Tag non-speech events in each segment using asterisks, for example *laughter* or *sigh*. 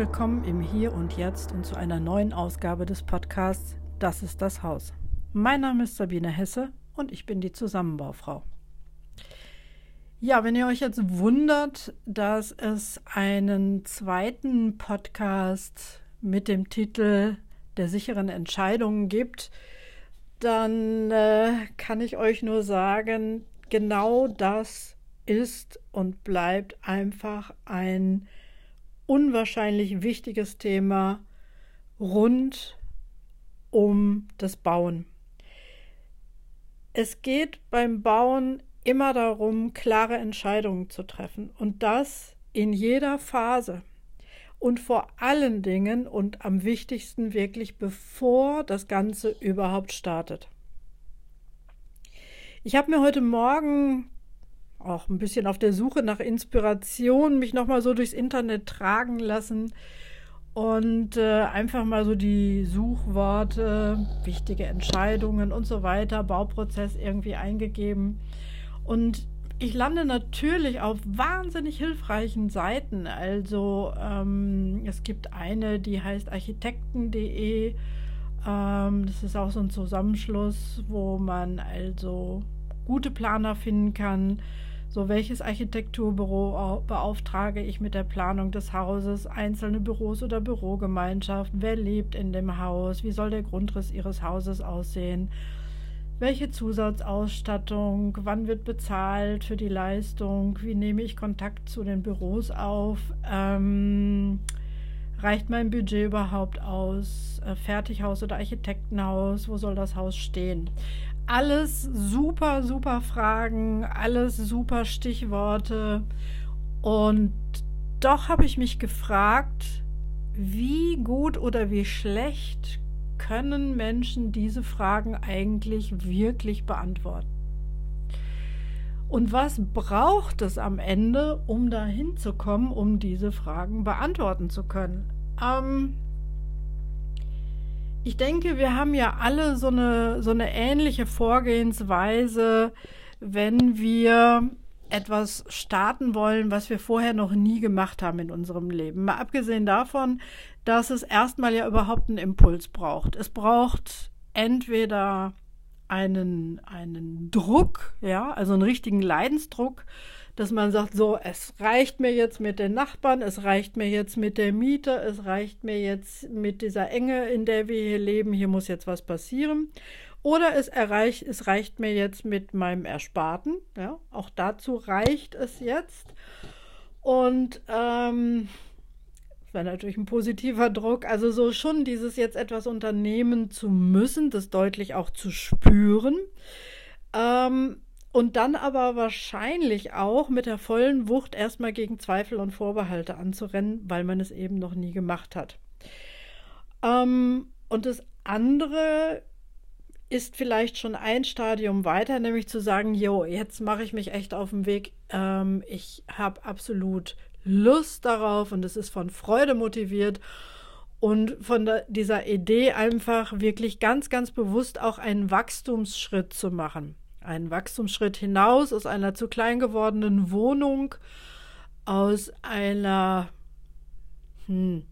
Willkommen im Hier und Jetzt und zu einer neuen Ausgabe des Podcasts Das ist das Haus. Mein Name ist Sabine Hesse und ich bin die Zusammenbaufrau. Ja, wenn ihr euch jetzt wundert, dass es einen zweiten Podcast mit dem Titel der sicheren Entscheidungen gibt, dann äh, kann ich euch nur sagen, genau das ist und bleibt einfach ein unwahrscheinlich wichtiges Thema rund um das Bauen. Es geht beim Bauen immer darum, klare Entscheidungen zu treffen und das in jeder Phase und vor allen Dingen und am wichtigsten wirklich bevor das Ganze überhaupt startet. Ich habe mir heute Morgen auch ein bisschen auf der Suche nach Inspiration, mich nochmal so durchs Internet tragen lassen und äh, einfach mal so die Suchworte, wichtige Entscheidungen und so weiter, Bauprozess irgendwie eingegeben. Und ich lande natürlich auf wahnsinnig hilfreichen Seiten. Also ähm, es gibt eine, die heißt architekten.de. Ähm, das ist auch so ein Zusammenschluss, wo man also gute Planer finden kann so, welches Architekturbüro beauftrage ich mit der Planung des Hauses, einzelne Büros oder Bürogemeinschaft? Wer lebt in dem Haus? Wie soll der Grundriss Ihres Hauses aussehen? Welche Zusatzausstattung? Wann wird bezahlt für die Leistung? Wie nehme ich Kontakt zu den Büros auf? Ähm, reicht mein Budget überhaupt aus? Äh, Fertighaus oder Architektenhaus? Wo soll das Haus stehen? Alles super, super Fragen, alles super Stichworte. Und doch habe ich mich gefragt, wie gut oder wie schlecht können Menschen diese Fragen eigentlich wirklich beantworten? Und was braucht es am Ende, um dahin zu kommen, um diese Fragen beantworten zu können? Ähm, ich denke, wir haben ja alle so eine, so eine ähnliche Vorgehensweise, wenn wir etwas starten wollen, was wir vorher noch nie gemacht haben in unserem Leben. Mal abgesehen davon, dass es erstmal ja überhaupt einen Impuls braucht. Es braucht entweder einen, einen Druck, ja, also einen richtigen Leidensdruck, dass man sagt, so, es reicht mir jetzt mit den Nachbarn, es reicht mir jetzt mit der Miete, es reicht mir jetzt mit dieser Enge, in der wir hier leben, hier muss jetzt was passieren. Oder es, erreicht, es reicht mir jetzt mit meinem Ersparten, ja, auch dazu reicht es jetzt. Und ähm, das wäre natürlich ein positiver Druck. Also so schon dieses jetzt etwas unternehmen zu müssen, das deutlich auch zu spüren. Ähm, und dann aber wahrscheinlich auch mit der vollen Wucht erstmal gegen Zweifel und Vorbehalte anzurennen, weil man es eben noch nie gemacht hat. Ähm, und das andere ist vielleicht schon ein Stadium weiter, nämlich zu sagen, jo, jetzt mache ich mich echt auf den Weg. Ähm, ich habe absolut Lust darauf und es ist von Freude motiviert und von der, dieser Idee einfach wirklich ganz, ganz bewusst auch einen Wachstumsschritt zu machen einen Wachstumsschritt hinaus aus einer zu klein gewordenen Wohnung, aus einer hm,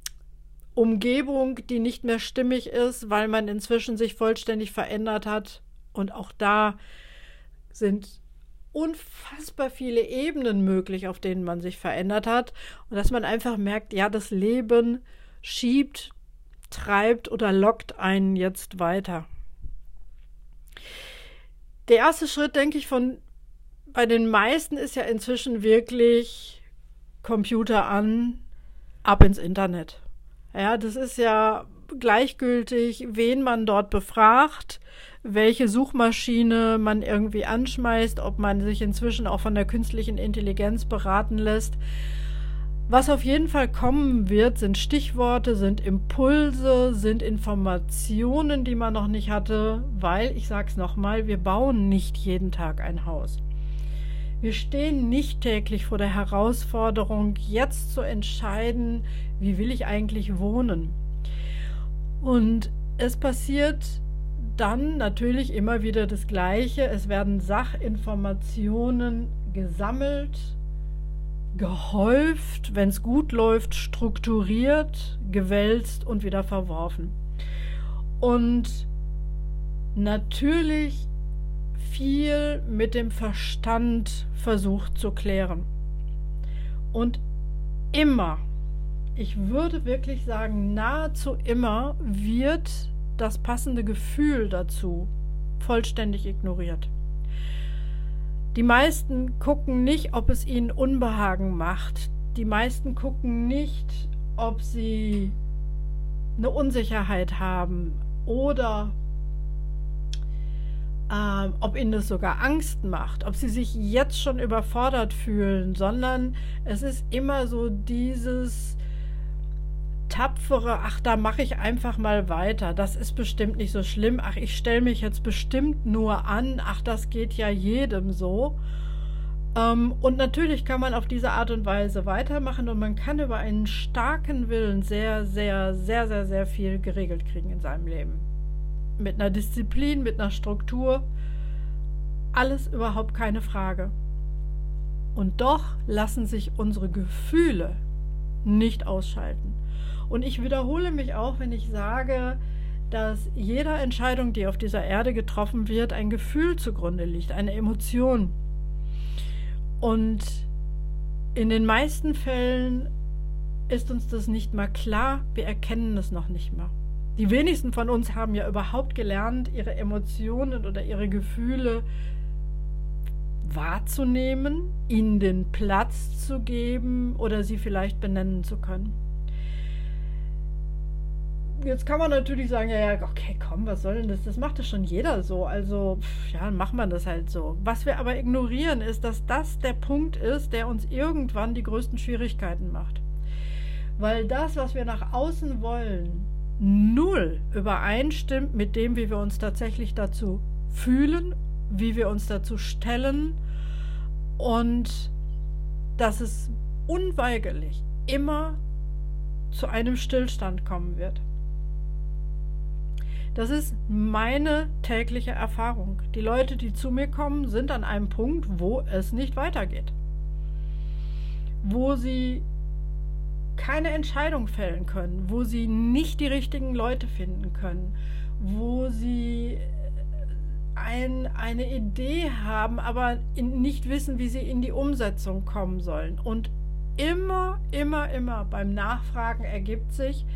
Umgebung, die nicht mehr stimmig ist, weil man inzwischen sich vollständig verändert hat. Und auch da sind unfassbar viele Ebenen möglich, auf denen man sich verändert hat. Und dass man einfach merkt, ja, das Leben schiebt, treibt oder lockt einen jetzt weiter der erste Schritt, denke ich, von bei den meisten ist ja inzwischen wirklich Computer an, ab ins Internet. Ja, das ist ja gleichgültig, wen man dort befragt, welche Suchmaschine man irgendwie anschmeißt, ob man sich inzwischen auch von der künstlichen Intelligenz beraten lässt. Was auf jeden Fall kommen wird, sind Stichworte, sind Impulse, sind Informationen, die man noch nicht hatte, weil, ich sage es nochmal, wir bauen nicht jeden Tag ein Haus. Wir stehen nicht täglich vor der Herausforderung, jetzt zu entscheiden, wie will ich eigentlich wohnen. Und es passiert dann natürlich immer wieder das Gleiche. Es werden Sachinformationen gesammelt, gehäuft, wenn es gut läuft, strukturiert, gewälzt und wieder verworfen. Und natürlich viel mit dem Verstand versucht zu klären. Und immer, ich würde wirklich sagen, nahezu immer wird das passende Gefühl dazu vollständig ignoriert. Die meisten gucken nicht, ob es ihnen Unbehagen macht. Die meisten gucken nicht, ob sie eine Unsicherheit haben oder äh, ob ihnen das sogar Angst macht, ob sie sich jetzt schon überfordert fühlen, sondern es ist immer so dieses tapfere, ach, da mache ich einfach mal weiter, das ist bestimmt nicht so schlimm, ach, ich stelle mich jetzt bestimmt nur an, ach, das geht ja jedem so. Ähm, und natürlich kann man auf diese Art und Weise weitermachen und man kann über einen starken Willen sehr, sehr, sehr, sehr, sehr viel geregelt kriegen in seinem Leben. Mit einer Disziplin, mit einer Struktur, alles überhaupt keine Frage. Und doch lassen sich unsere Gefühle nicht ausschalten. Und ich wiederhole mich auch, wenn ich sage, dass jeder Entscheidung, die auf dieser Erde getroffen wird, ein Gefühl zugrunde liegt, eine Emotion. Und in den meisten Fällen ist uns das nicht mal klar, wir erkennen es noch nicht mal. Die wenigsten von uns haben ja überhaupt gelernt, ihre Emotionen oder ihre Gefühle wahrzunehmen, ihnen den Platz zu geben oder sie vielleicht benennen zu können jetzt kann man natürlich sagen, ja, ja, okay, komm, was soll denn das? Das macht das schon jeder so. Also, ja, dann macht man das halt so. Was wir aber ignorieren, ist, dass das der Punkt ist, der uns irgendwann die größten Schwierigkeiten macht. Weil das, was wir nach außen wollen, null übereinstimmt mit dem, wie wir uns tatsächlich dazu fühlen, wie wir uns dazu stellen und dass es unweigerlich immer zu einem Stillstand kommen wird. Das ist meine tägliche Erfahrung. Die Leute, die zu mir kommen, sind an einem Punkt, wo es nicht weitergeht. Wo sie keine Entscheidung fällen können, wo sie nicht die richtigen Leute finden können, wo sie ein, eine Idee haben, aber in, nicht wissen, wie sie in die Umsetzung kommen sollen. Und immer, immer, immer beim Nachfragen ergibt sich,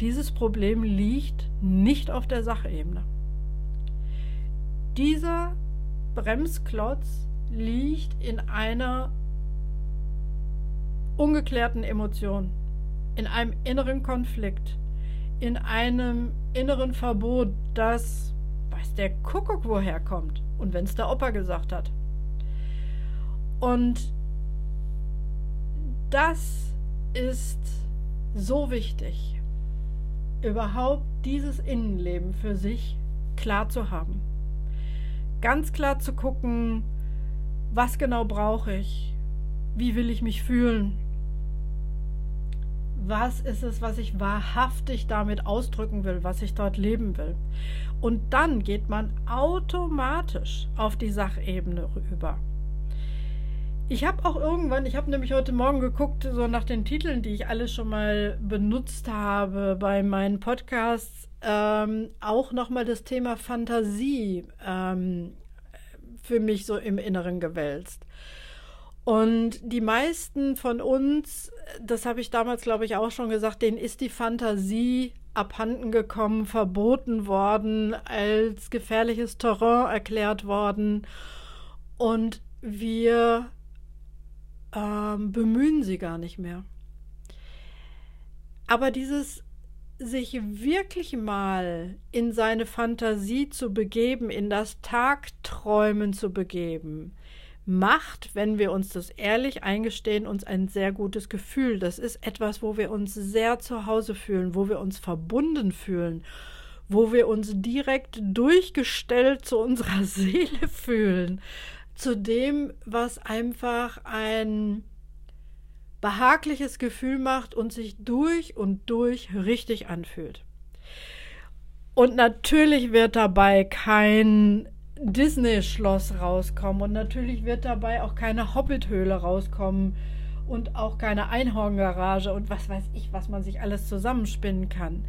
dieses Problem liegt nicht auf der Sachebene. Dieser Bremsklotz liegt in einer ungeklärten Emotion, in einem inneren Konflikt, in einem inneren Verbot, das weiß der Kuckuck woher kommt und wenn es der Opa gesagt hat. Und das ist so wichtig überhaupt dieses Innenleben für sich klar zu haben. Ganz klar zu gucken, was genau brauche ich, wie will ich mich fühlen, was ist es, was ich wahrhaftig damit ausdrücken will, was ich dort leben will. Und dann geht man automatisch auf die Sachebene rüber. Ich habe auch irgendwann, ich habe nämlich heute Morgen geguckt, so nach den Titeln, die ich alle schon mal benutzt habe bei meinen Podcasts, ähm, auch nochmal das Thema Fantasie ähm, für mich so im Inneren gewälzt. Und die meisten von uns, das habe ich damals, glaube ich, auch schon gesagt, denen ist die Fantasie abhanden gekommen, verboten worden, als gefährliches Terrain erklärt worden. Und wir ähm, bemühen sie gar nicht mehr. Aber dieses sich wirklich mal in seine Fantasie zu begeben, in das Tagträumen zu begeben, macht, wenn wir uns das ehrlich eingestehen, uns ein sehr gutes Gefühl. Das ist etwas, wo wir uns sehr zu Hause fühlen, wo wir uns verbunden fühlen, wo wir uns direkt durchgestellt zu unserer *laughs* Seele fühlen, zu dem, was einfach ein behagliches Gefühl macht und sich durch und durch richtig anfühlt. Und natürlich wird dabei kein Disney-Schloss rauskommen und natürlich wird dabei auch keine Hobbit-Höhle rauskommen und auch keine Einhorngarage und was weiß ich, was man sich alles zusammenspinnen kann.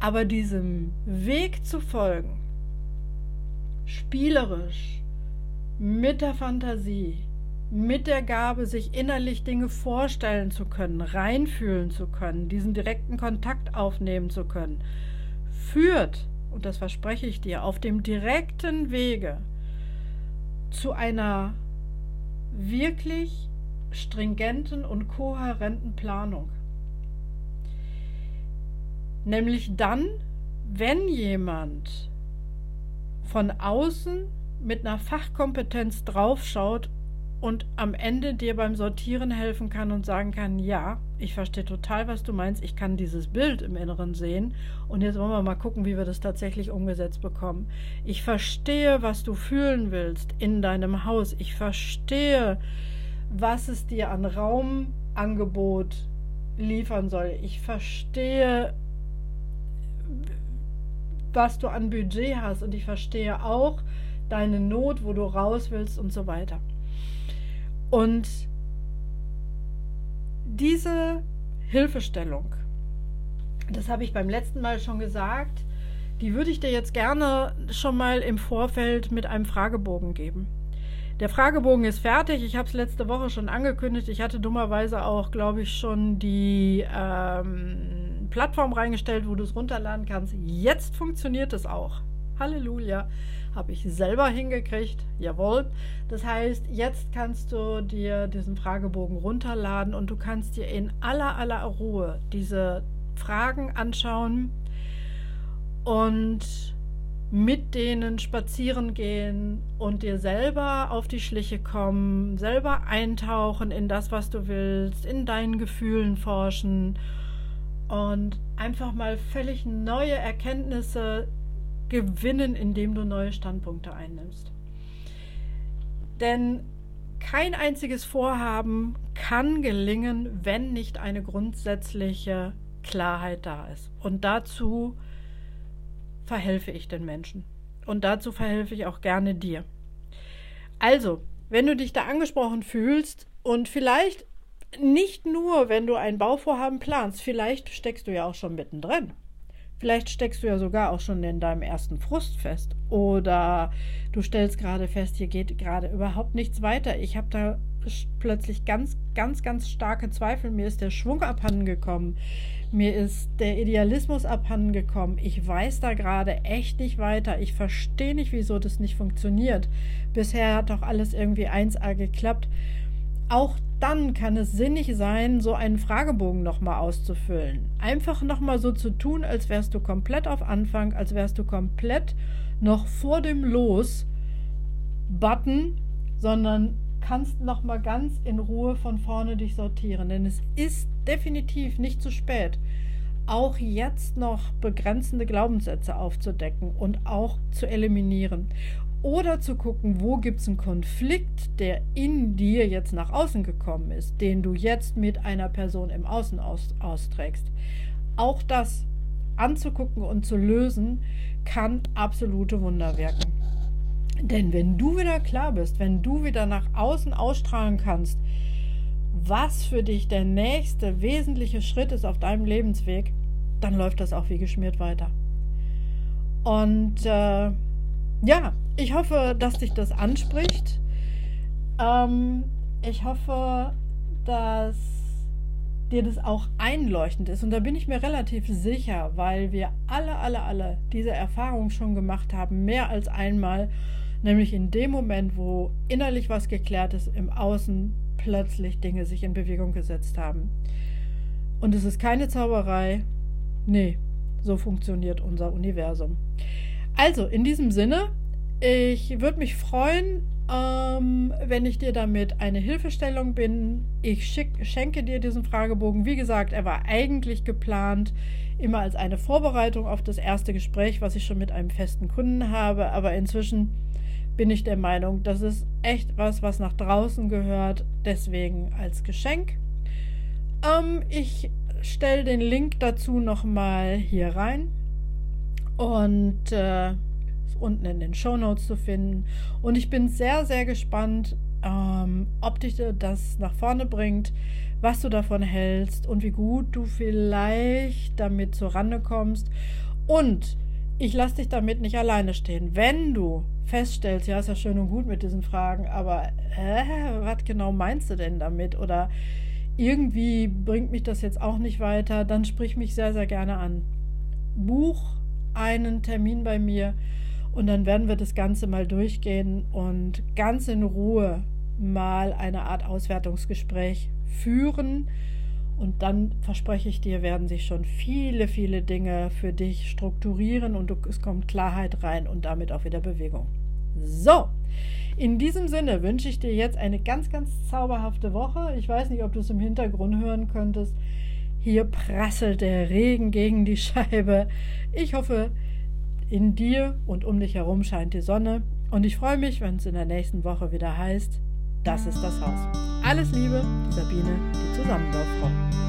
Aber diesem Weg zu folgen, spielerisch, mit der Fantasie, mit der Gabe, sich innerlich Dinge vorstellen zu können, reinfühlen zu können, diesen direkten Kontakt aufnehmen zu können, führt, und das verspreche ich dir, auf dem direkten Wege zu einer wirklich stringenten und kohärenten Planung. Nämlich dann, wenn jemand von außen mit einer Fachkompetenz draufschaut und am Ende dir beim Sortieren helfen kann und sagen kann, ja, ich verstehe total, was du meinst, ich kann dieses Bild im Inneren sehen und jetzt wollen wir mal gucken, wie wir das tatsächlich umgesetzt bekommen. Ich verstehe, was du fühlen willst in deinem Haus. Ich verstehe, was es dir an Raumangebot liefern soll. Ich verstehe, was du an Budget hast und ich verstehe auch deine Not, wo du raus willst und so weiter. Und diese Hilfestellung, das habe ich beim letzten Mal schon gesagt, die würde ich dir jetzt gerne schon mal im Vorfeld mit einem Fragebogen geben. Der Fragebogen ist fertig. Ich habe es letzte Woche schon angekündigt. Ich hatte dummerweise auch, glaube ich, schon die ähm, Plattform reingestellt, wo du es runterladen kannst. Jetzt funktioniert es auch. Halleluja. Habe ich selber hingekriegt. Jawohl. Das heißt, jetzt kannst du dir diesen Fragebogen runterladen und du kannst dir in aller, aller Ruhe diese Fragen anschauen und mit denen spazieren gehen und dir selber auf die Schliche kommen, selber eintauchen in das, was du willst, in deinen Gefühlen forschen und einfach mal völlig neue Erkenntnisse gewinnen, indem du neue Standpunkte einnimmst. Denn kein einziges Vorhaben kann gelingen, wenn nicht eine grundsätzliche Klarheit da ist. Und dazu verhelfe ich den Menschen. Und dazu verhelfe ich auch gerne dir. Also, wenn du dich da angesprochen fühlst und vielleicht nicht nur, wenn du ein Bauvorhaben planst, vielleicht steckst du ja auch schon mittendrin. Vielleicht steckst du ja sogar auch schon in deinem ersten Frust fest. Oder du stellst gerade fest, hier geht gerade überhaupt nichts weiter. Ich habe da plötzlich ganz, ganz, ganz starke Zweifel. Mir ist der Schwung abhanden gekommen. Mir ist der Idealismus abhanden gekommen. Ich weiß da gerade echt nicht weiter. Ich verstehe nicht, wieso das nicht funktioniert. Bisher hat doch alles irgendwie 1A geklappt. Auch dann kann es sinnig sein, so einen Fragebogen nochmal auszufüllen. Einfach nochmal so zu tun, als wärst du komplett auf Anfang, als wärst du komplett noch vor dem Los-Button, sondern kannst nochmal ganz in Ruhe von vorne dich sortieren. Denn es ist definitiv nicht zu spät, auch jetzt noch begrenzende Glaubenssätze aufzudecken und auch zu eliminieren. Oder zu gucken, wo gibt es einen Konflikt, der in dir jetzt nach außen gekommen ist, den du jetzt mit einer Person im Außen aus, austrägst. Auch das anzugucken und zu lösen, kann absolute Wunder wirken. Denn wenn du wieder klar bist, wenn du wieder nach außen ausstrahlen kannst, was für dich der nächste wesentliche Schritt ist auf deinem Lebensweg, dann läuft das auch wie geschmiert weiter. Und äh, ja, ich hoffe, dass dich das anspricht. Ähm, ich hoffe, dass dir das auch einleuchtend ist. Und da bin ich mir relativ sicher, weil wir alle, alle, alle diese Erfahrung schon gemacht haben, mehr als einmal. Nämlich in dem Moment, wo innerlich was geklärt ist, im Außen plötzlich Dinge sich in Bewegung gesetzt haben. Und es ist keine Zauberei. Nee, so funktioniert unser Universum. Also, in diesem Sinne, ich würde mich freuen, ähm, wenn ich dir damit eine Hilfestellung bin. Ich schick, schenke dir diesen Fragebogen. Wie gesagt, er war eigentlich geplant immer als eine Vorbereitung auf das erste Gespräch, was ich schon mit einem festen Kunden habe. Aber inzwischen bin ich der Meinung, das ist echt was, was nach draußen gehört. Deswegen als Geschenk. Ähm, ich stelle den Link dazu nochmal hier rein. Und äh, unten in den Show Notes zu finden. Und ich bin sehr, sehr gespannt, ähm, ob dich das nach vorne bringt, was du davon hältst und wie gut du vielleicht damit zur Rande kommst. Und ich lasse dich damit nicht alleine stehen. Wenn du feststellst, ja, ist ja schön und gut mit diesen Fragen, aber äh, was genau meinst du denn damit? Oder irgendwie bringt mich das jetzt auch nicht weiter, dann sprich mich sehr, sehr gerne an. Buch einen Termin bei mir und dann werden wir das Ganze mal durchgehen und ganz in Ruhe mal eine Art Auswertungsgespräch führen. Und dann verspreche ich dir, werden sich schon viele, viele Dinge für dich strukturieren und es kommt Klarheit rein und damit auch wieder Bewegung. So, in diesem Sinne wünsche ich dir jetzt eine ganz, ganz zauberhafte Woche. Ich weiß nicht, ob du es im Hintergrund hören könntest. Hier prasselt der Regen gegen die Scheibe. Ich hoffe, in dir und um dich herum scheint die Sonne. Und ich freue mich, wenn es in der nächsten Woche wieder heißt, das ist das Haus. Alles Liebe, Sabine, die Zusammenbaufrau.